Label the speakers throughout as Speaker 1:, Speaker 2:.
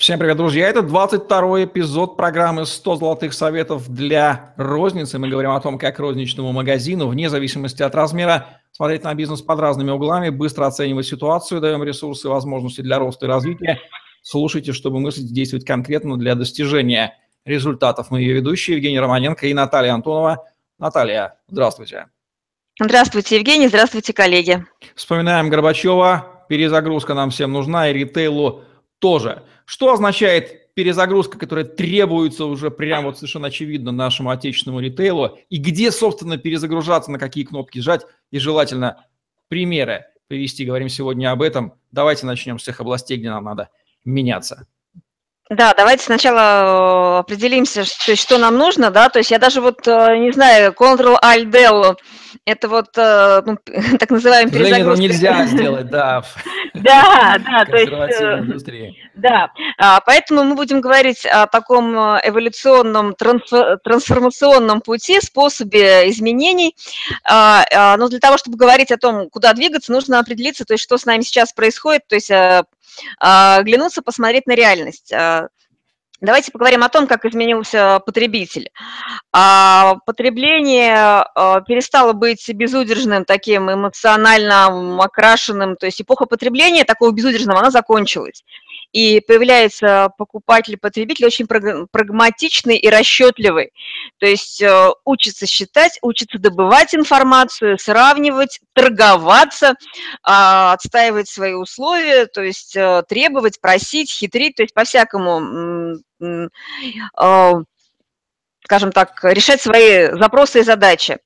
Speaker 1: Всем привет, друзья! Это 22-й эпизод программы «100 золотых советов для розницы». Мы говорим о том, как розничному магазину, вне зависимости от размера, смотреть на бизнес под разными углами, быстро оценивать ситуацию, даем ресурсы и возможности для роста и развития. Слушайте, чтобы мыслить, действовать конкретно для достижения результатов. Мы ее ведущие Евгений Романенко и Наталья Антонова. Наталья, здравствуйте.
Speaker 2: Здравствуйте, Евгений, здравствуйте, коллеги.
Speaker 1: Вспоминаем Горбачева. Перезагрузка нам всем нужна и ритейлу тоже. Что означает перезагрузка, которая требуется уже прямо вот совершенно очевидно нашему отечественному ритейлу? И где, собственно, перезагружаться, на какие кнопки жать? И желательно примеры привести. Говорим сегодня об этом. Давайте начнем с тех областей, где нам надо меняться.
Speaker 2: Да, давайте сначала э, определимся, что, что нам нужно, да, то есть я даже вот, э, не знаю, Ctrl-Alt-Del, это вот, э, ну, так называемый
Speaker 1: перезагрузка. нельзя сделать, да.
Speaker 2: Да, да, то есть, да, а, поэтому мы будем говорить о таком эволюционном, трансформационном пути, способе изменений, а, а, но для того, чтобы говорить о том, куда двигаться, нужно определиться, то есть, что с нами сейчас происходит, то есть оглянуться, посмотреть на реальность. Давайте поговорим о том, как изменился потребитель. А, потребление а, перестало быть безудержным, таким эмоционально окрашенным, то есть эпоха потребления такого безудержного, она закончилась и появляется покупатель-потребитель очень прагматичный и расчетливый. То есть учится считать, учится добывать информацию, сравнивать, торговаться, а, отстаивать свои условия, то есть требовать, просить, хитрить, то есть по-всякому скажем так, решать свои запросы и задачи.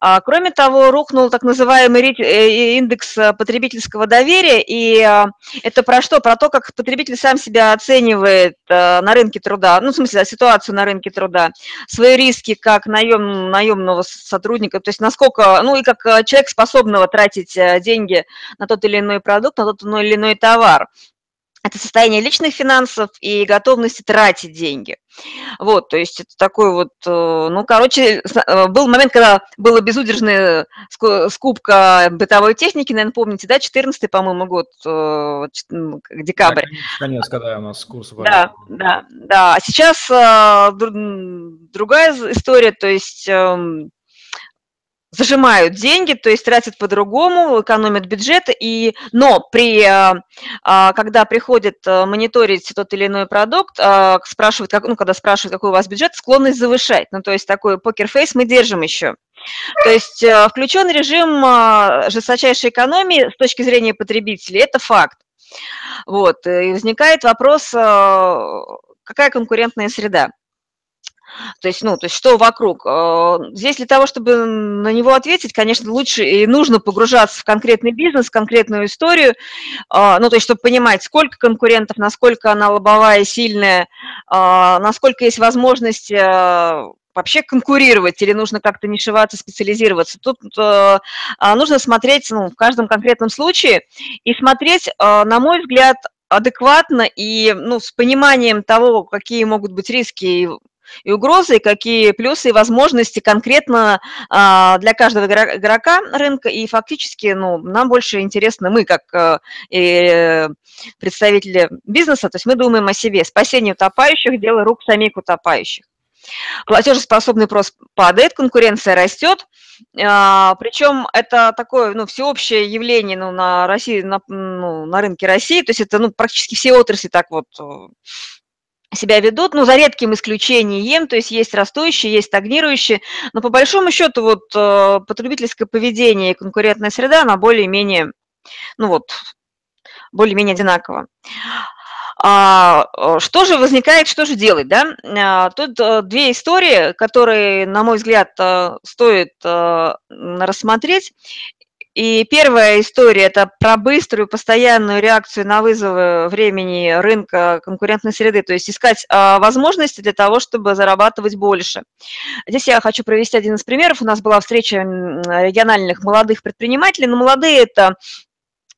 Speaker 2: А, кроме того, рухнул так называемый э, индекс э, потребительского доверия, и а, это про что? Про то, как потребитель сам себя оценивает э, на рынке труда, ну, в смысле, ситуацию на рынке труда, свои риски как наем, наемного сотрудника, то есть насколько, ну, и как человек способного тратить деньги на тот или иной продукт, на тот или иной товар это состояние личных финансов и готовности тратить деньги. Вот, то есть это такой вот, э, ну, короче, э, был момент, когда была безудержная скупка бытовой техники, наверное, помните, да, 14 по-моему, год, э, декабрь.
Speaker 1: Да, конец, когда у нас курс
Speaker 2: был. Да, да, да. А сейчас другая история, то есть эм, зажимают деньги, то есть тратят по-другому, экономят бюджет, и, но при, а, а, когда приходит а, мониторить тот или иной продукт, спрашивают, как, ну, когда спрашивают, какой у вас бюджет, склонность завышать. Ну, то есть такой покерфейс мы держим еще. То есть включен режим жесточайшей экономии с точки зрения потребителей, это факт. Вот, и возникает вопрос, какая конкурентная среда. То есть, ну, то есть что вокруг. Э, здесь для того, чтобы на него ответить, конечно, лучше и нужно погружаться в конкретный бизнес, в конкретную историю, э, ну, то есть, чтобы понимать, сколько конкурентов, насколько она лобовая, сильная, э, насколько есть возможность вообще конкурировать или нужно как-то нишеваться, специализироваться. Тут э, нужно смотреть ну, в каждом конкретном случае и смотреть, э, на мой взгляд, адекватно и ну, с пониманием того, какие могут быть риски и угрозы, и какие плюсы и возможности конкретно а, для каждого игрока рынка. И фактически ну, нам больше интересно, мы как э, представители бизнеса, то есть мы думаем о себе. Спасение утопающих – дело рук самих утопающих. Платежеспособный просто падает, конкуренция растет, а, причем это такое ну, всеобщее явление ну, на, России, на, ну, на рынке России, то есть это ну, практически все отрасли так вот себя ведут, ну, за редким исключением, то есть есть растущие, есть стагнирующие, но по большому счету вот э, потребительское поведение и конкурентная среда, она более-менее, ну вот, более-менее одинаково. А, э, что же возникает, что же делать, да? А, тут э, две истории, которые, на мой взгляд, стоит рассмотреть. И первая история – это про быструю, постоянную реакцию на вызовы времени рынка конкурентной среды, то есть искать а, возможности для того, чтобы зарабатывать больше. Здесь я хочу провести один из примеров. У нас была встреча региональных молодых предпринимателей, но молодые – это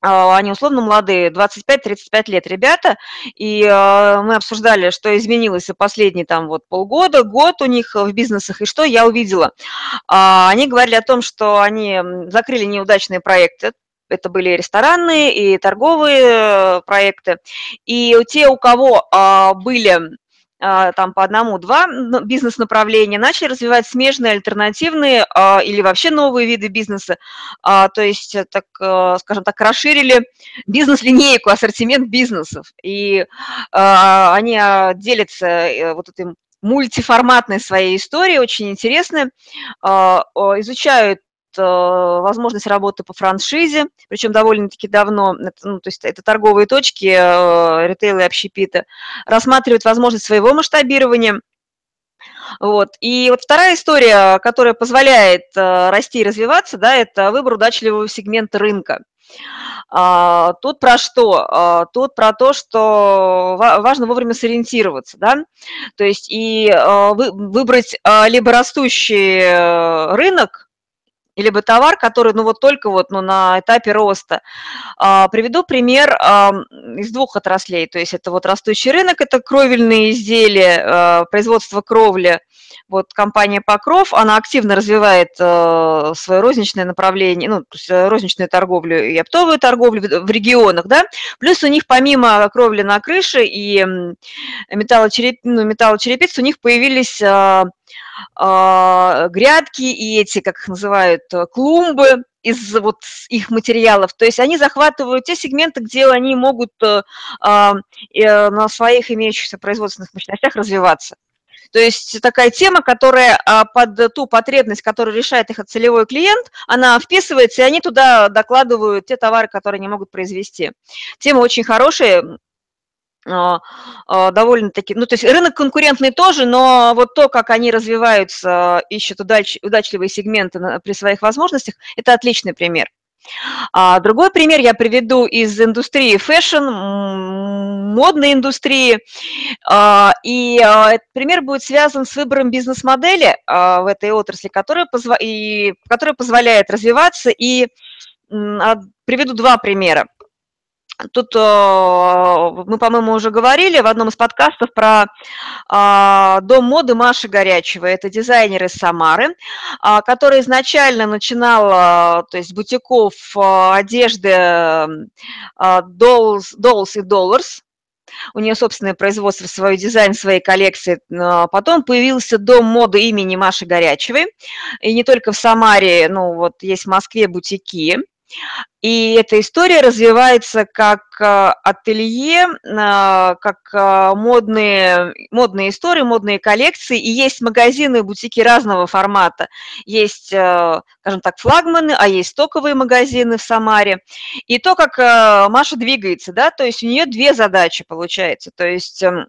Speaker 2: они условно молодые, 25-35 лет ребята, и а, мы обсуждали, что изменилось за последние там вот полгода, год у них в бизнесах, и что я увидела. А, они говорили о том, что они закрыли неудачные проекты, это были ресторанные, и торговые проекты. И те, у кого были а, там по одному-два бизнес-направления, начали развивать смежные, альтернативные а, или вообще новые виды бизнеса. А, то есть, э, так, э, скажем так, расширили бизнес-линейку, ассортимент бизнесов. И они делятся э, вот этим мультиформатной своей историей, очень интересны, изучают возможность работы по франшизе, причем довольно-таки давно, это, ну, то есть это торговые точки, э, ритейл и общепиты, рассматривают возможность своего масштабирования. Вот. И вот вторая история, которая позволяет э, расти и развиваться, да, это выбор удачливого сегмента рынка. А, тут про что? А, тут про то, что важно вовремя сориентироваться, да, то есть и выбрать либо растущий рынок, либо товар, который, ну, вот только вот, ну, на этапе роста. А, приведу пример а, из двух отраслей, то есть это вот растущий рынок, это кровельные изделия, а, производство кровли, вот компания Покров, она активно развивает э, свое розничное направление, ну, то есть э, розничную торговлю и оптовую торговлю в, регионах, да, плюс у них помимо кровли на крыше и металлочереп, ну, металлочерепиц у них появились э, грядки и эти, как их называют, клумбы, из вот их материалов. То есть они захватывают те сегменты, где они могут э, э, на своих имеющихся производственных мощностях развиваться. То есть такая тема, которая а, под ту потребность, которую решает их целевой клиент, она вписывается, и они туда докладывают те товары, которые они могут произвести. Тема очень хорошая, а, а, довольно-таки, ну, то есть рынок конкурентный тоже, но вот то, как они развиваются, ищут удач, удачливые сегменты при своих возможностях, это отличный пример. А другой пример я приведу из индустрии fashion, модной индустрии. А, и а, этот пример будет связан с выбором бизнес-модели а, в этой отрасли, которая, позва и, которая позволяет развиваться. И приведу два примера. Тут мы, по-моему, уже говорили в одном из подкастов про дом моды Маши Горячева. Это дизайнер из Самары, который изначально начинал, то есть бутиков одежды Dolls, Dolls и Dollars, у нее собственное производство, свой дизайн, своей коллекции. Потом появился дом моды имени Маши Горячевой. И не только в Самаре, ну вот есть в Москве бутики. И эта история развивается как э, ателье, э, как э, модные, модные истории, модные коллекции. И есть магазины, бутики разного формата. Есть, скажем так, флагманы, а есть стоковые магазины в Самаре. И то, как Маша двигается, да, то есть у нее две задачи получается. То есть эм,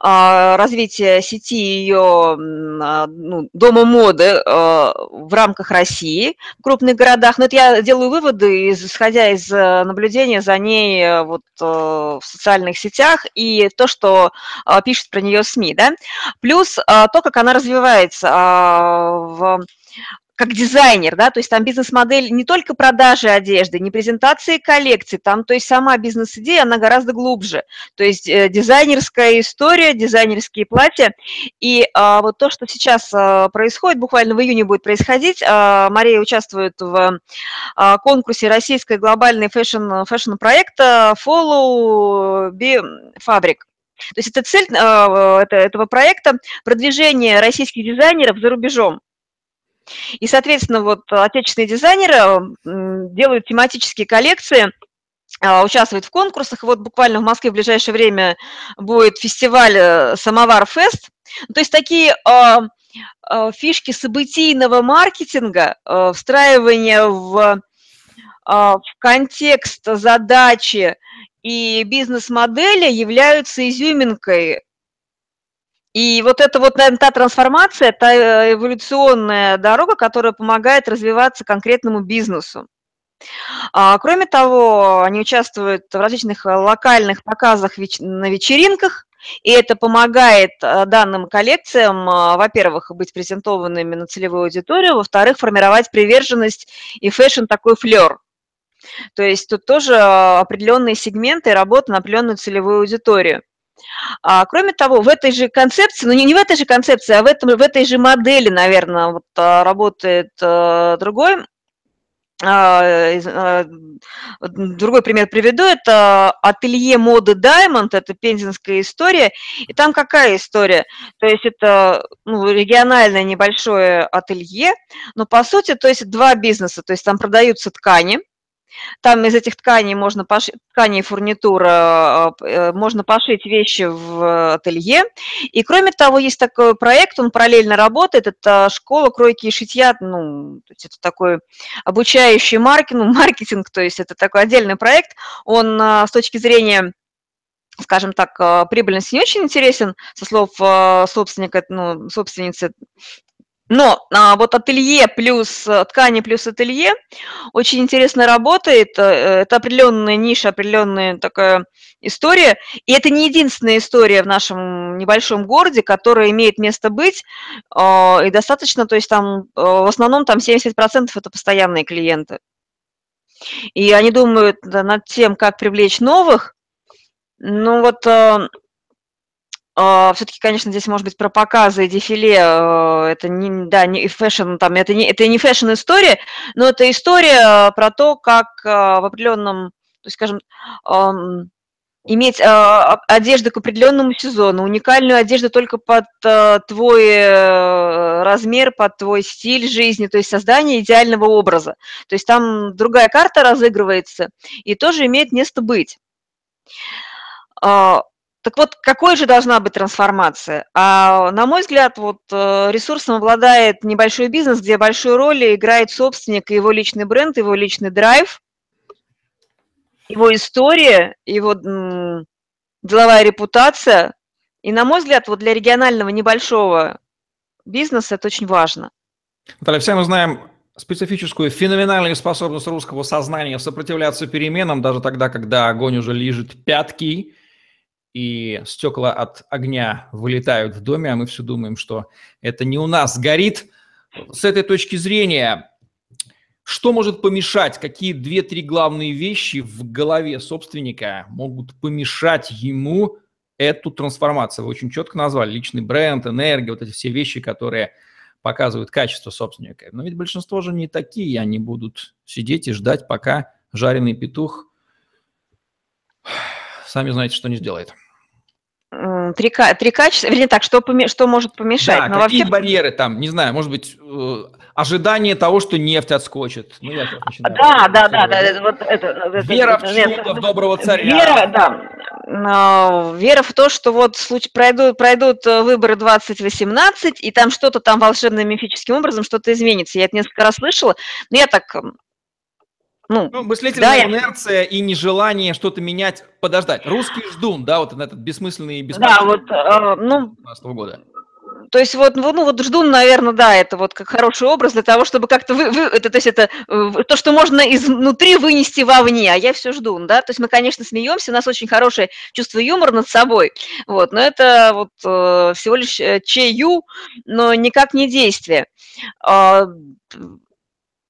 Speaker 2: развитие сети ее а, ну, дома моды а, в рамках России в крупных городах. Но это я делаю выводы, исходя из э, наблюдения за ней э, вот э, в социальных сетях и то, что пишет про нее СМИ. Да? Плюс то, как она развивается в как дизайнер, да, то есть там бизнес-модель не только продажи одежды, не презентации коллекции, там, то есть сама бизнес-идея, она гораздо глубже, то есть э, дизайнерская история, дизайнерские платья, и а, вот то, что сейчас а, происходит, буквально в июне будет происходить, а, Мария участвует в а, конкурсе российской глобальной fashion, fashion-проекта Follow Be Fabric. То есть это цель а, это, этого проекта продвижение российских дизайнеров за рубежом. И, соответственно, вот отечественные дизайнеры делают тематические коллекции, а, участвуют в конкурсах. Вот буквально в Москве в ближайшее время будет фестиваль э, «Самовар Фест». Ну, то есть такие а, а, фишки событийного маркетинга, встраивания в, в контекст задачи и бизнес-модели являются изюминкой и вот это вот, наверное, та трансформация, та э, эволюционная дорога, которая помогает развиваться конкретному бизнесу. А, кроме того, они участвуют в различных э, локальных показах на вечеринках, и это помогает э, данным коллекциям, во-первых, быть презентованными на целевую аудиторию, во-вторых, формировать приверженность и fashion такой флер. То есть тут тоже определенные сегменты работы на определенную целевую аудиторию. А, кроме того, в этой же концепции, ну не, не в этой же концепции, а в, этом, в этой же модели, наверное, вот, а, работает а, другой а, а, другой пример приведу, это ателье моды Diamond, это пензенская история, и там какая история? То есть это ну, региональное небольшое ателье, но по сути, то есть два бизнеса, то есть там продаются ткани, там из этих тканей можно пошить, тканей фурнитура, э, можно пошить вещи в ателье. И кроме того, есть такой проект, он параллельно работает, это школа кройки и шитья, ну, то есть это такой обучающий маркетинг, ну, маркетинг, то есть это такой отдельный проект, он а, с точки зрения скажем так, а, прибыльность не очень интересен, со слов а, собственника, ну, собственницы но а, вот ателье плюс э, ткани плюс ателье очень интересно работает. Э, это определенная ниша, определенная такая история. И это не единственная история в нашем небольшом городе, которая имеет место быть. Э, и достаточно, то есть там в основном там 70% это постоянные клиенты. И они думают над тем, как привлечь новых. Ну вот Все-таки, конечно, здесь может быть про показы и дефиле. Э, это не, да, не fashion, там, это не, это не fashion-история, но это история про то, как э, в определенном, то есть, скажем, иметь э, одежду к определенному сезону, уникальную одежду только под твой размер, под твой стиль жизни, то есть создание идеального образа. То есть там другая карта разыгрывается и тоже имеет место быть. Так вот, какой же должна быть трансформация? А, на мой взгляд, вот э, ресурсом обладает небольшой бизнес, где большую роль играет собственник, его личный бренд, его личный драйв, его история, его деловая репутация. И, на мой взгляд, вот для регионального небольшого бизнеса это очень важно.
Speaker 1: Наталья, все мы знаем специфическую феноменальную способность русского сознания сопротивляться переменам, даже тогда, когда огонь уже лежит пятки, и стекла от огня вылетают в доме, а мы все думаем, что это не у нас горит. С этой точки зрения, что может помешать, какие две-три главные вещи в голове собственника могут помешать ему эту трансформацию? Вы очень четко назвали личный бренд, энергия, вот эти все вещи, которые показывают качество собственника. Но ведь большинство же не такие, они будут сидеть и ждать, пока жареный петух сами знаете, что не сделает.
Speaker 2: Три, три качества, вернее так, что, что может помешать?
Speaker 1: Да, Но какие вообще... барьеры там, не знаю, может быть, э, ожидание того, что нефть отскочит. Ну, я
Speaker 2: начинаю. Да, да, да, да, вот это,
Speaker 1: Вера это, в чудо, в доброго царя.
Speaker 2: Вера, да. Вера в то, что вот случай, пройдут, пройдут э, выборы 2018, и там что-то там волшебным мифическим образом что-то изменится. Я это несколько раз слышала, но я так
Speaker 1: ну, ну мыслительная да, инерция я... и нежелание что-то менять, подождать. Русский ждун, да, вот этот бессмысленный и
Speaker 2: Да, вот, э, ну... года. То есть вот, ну, ну вот ждун, наверное, да, это вот как хороший образ для того, чтобы как-то вы, вы это, то есть это э, то, что можно изнутри вынести вовне, а я все ждун, да. То есть мы, конечно, смеемся, у нас очень хорошее чувство юмора над собой, вот, но это вот э, всего лишь э, чею, но никак не действие.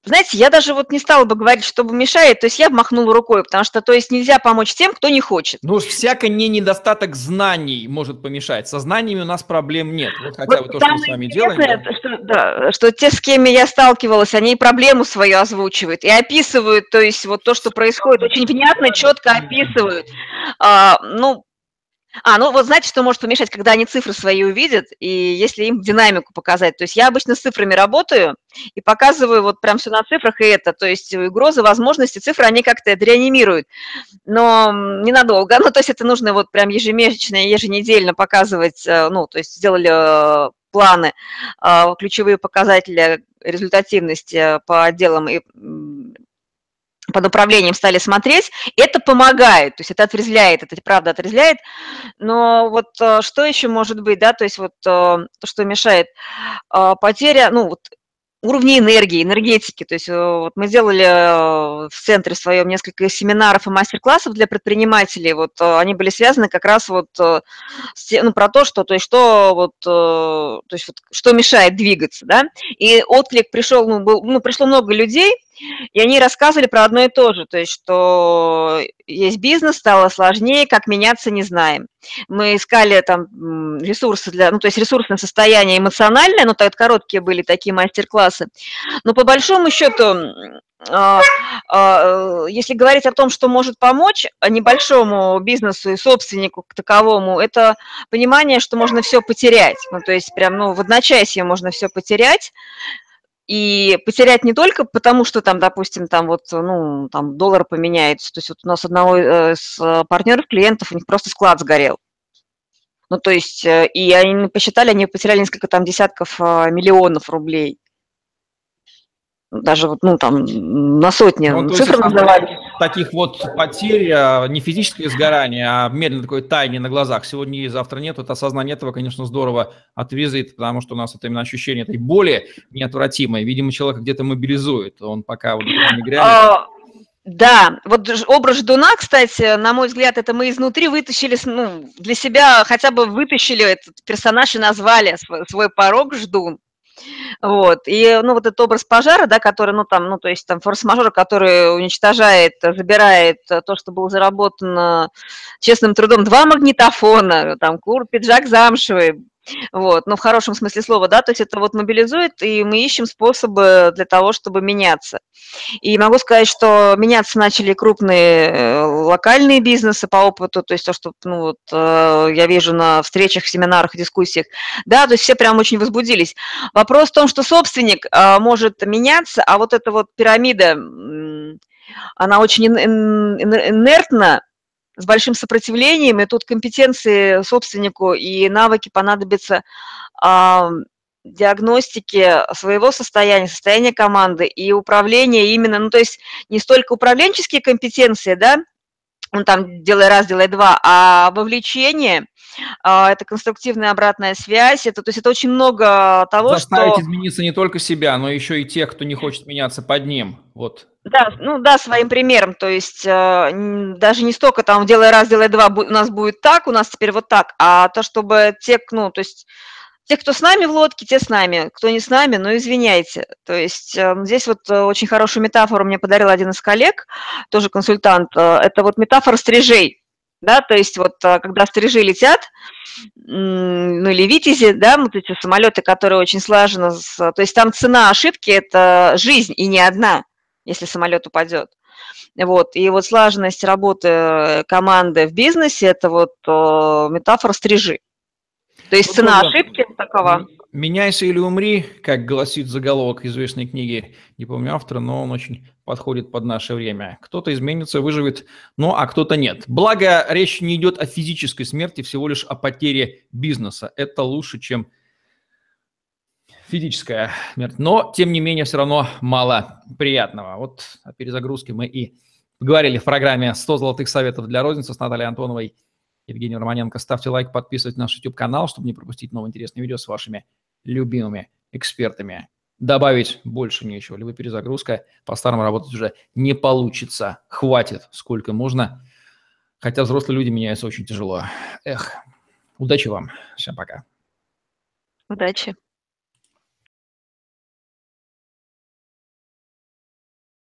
Speaker 2: Знаете, я даже вот не стала бы говорить, что мешает, то есть я махнула рукой, потому что, то есть нельзя помочь тем, кто не хочет.
Speaker 1: Ну, всяко не недостаток знаний может помешать. Со знаниями у нас проблем нет. Вот хотя вот бы то, что мы с вами делаем.
Speaker 2: Да. Что, да, что те, с кем я сталкивалась, они проблему свою озвучивают и описывают, то есть вот то, что происходит, очень внятно, четко описывают. А, ну, а, ну вот знаете, что может помешать, когда они цифры свои увидят, и если им динамику показать. То есть я обычно с цифрами работаю и показываю вот прям все на цифрах и это. То есть угрозы, возможности, цифры, они как-то это реанимируют. Но ненадолго. Ну, то есть это нужно вот прям ежемесячно, еженедельно показывать, э, ну, то есть сделали э, планы, э, ключевые показатели результативности по отделам и по направлениям стали смотреть, это помогает, то есть это отрезвляет, это правда отрезвляет, но вот э, что еще может быть, да, то есть вот э, то, что мешает, э, потеря, ну вот уровни энергии, энергетики. То есть вот мы делали в центре своем несколько семинаров и мастер-классов для предпринимателей. Вот они были связаны как раз вот с, ну, про то, что, то есть что вот, то есть вот, что мешает двигаться, да. И отклик пришел, ну, был, ну, пришло много людей, И они рассказывали про одно и то же, то есть, что есть бизнес, стало сложнее, как меняться не знаем. Мы искали там ресурсы для, ну, то есть ресурсное состояние эмоциональное, ну, так короткие были такие мастер-классы. Но по большому счету, а, а, если говорить о том, что может помочь небольшому бизнесу и собственнику к таковому, это понимание, что можно все потерять. Ну, то есть прям, ну, в одночасье можно все потерять, и потерять не только потому, что там, допустим, там вот, ну, там доллар поменяется. То есть вот у нас одного из э, партнеров, клиентов, у них просто склад сгорел. Ну, то есть, э, и они посчитали, они потеряли несколько там десятков э, миллионов рублей даже вот, ну, там, на сотни ну, цифр называли.
Speaker 1: Таких вот потерь, а, не физическое сгорание, а медленно такое таяние на глазах. Сегодня и завтра нет. Это осознание этого, конечно, здорово отвязит, потому что у нас это именно ощущение этой боли неотвратимой. Видимо, человек где-то мобилизует. Он пока вот не грянет. А,
Speaker 2: да, вот образ ждуна, кстати, на мой взгляд, это мы изнутри вытащили, ну, для себя хотя бы вытащили этот персонаж и назвали свой, свой порог ждун. Вот. И, ну, вот этот образ пожара, да, который, ну, там, ну, то есть там форс-мажор, который уничтожает, забирает то, что было заработано честным трудом, два магнитофона, там, кур, пиджак замшевый, вот, но в хорошем смысле слова, да, то есть это вот мобилизует, и мы ищем способы для того, чтобы меняться. И могу сказать, что меняться начали крупные э, локальные бизнесы по опыту, то есть то, что ну, вот, э, я вижу на встречах, семинарах, дискуссиях, да, то есть все прям очень возбудились. Вопрос в том, что собственник э, может меняться, а вот эта вот пирамида, она очень инертна, с большим сопротивлением, и тут компетенции собственнику и навыки понадобятся э, диагностики своего состояния, состояния команды и управления именно, ну то есть не столько управленческие компетенции, да, он там делай раз, делай два, а вовлечение, а, это конструктивная обратная связь, это, то есть это очень много того,
Speaker 1: Заставить что... измениться не только себя, но еще и тех, кто не хочет меняться под ним, вот.
Speaker 2: Да, ну да, своим примером, то есть э, даже не столько там делай раз, делай два, у нас будет так, у нас теперь вот так, а то, чтобы те, ну, то есть те, кто с нами в лодке, те с нами. Кто не с нами, ну, извиняйте. То есть э, здесь вот э, очень хорошую метафору мне подарил один из коллег, тоже консультант. Э, это вот метафора стрижей. Да, то есть вот когда стрижи летят, ну или витязи, да, вот эти самолеты, которые очень слаженно, то есть там цена ошибки – это жизнь, и не одна, если самолет упадет. Вот. И вот слаженность работы команды в бизнесе – это вот метафора стрижи. То есть цена ошибки такова.
Speaker 1: «Меняйся или умри», как гласит заголовок известной книги, не помню автора, но он очень подходит под наше время. Кто-то изменится, выживет, ну а кто-то нет. Благо, речь не идет о физической смерти, всего лишь о потере бизнеса. Это лучше, чем физическая смерть. Но, тем не менее, все равно мало приятного. Вот о перезагрузке мы и говорили в программе «100 золотых советов для розницы» с Натальей Антоновой Евгений Романенко. Ставьте лайк, подписывайтесь на наш YouTube-канал, чтобы не пропустить новые интересные видео с вашими любимыми экспертами. Добавить больше нечего. Либо перезагрузка. По-старому работать уже не получится. Хватит, сколько можно. Хотя взрослые люди меняются очень тяжело. Эх, удачи вам. Всем пока.
Speaker 2: Удачи.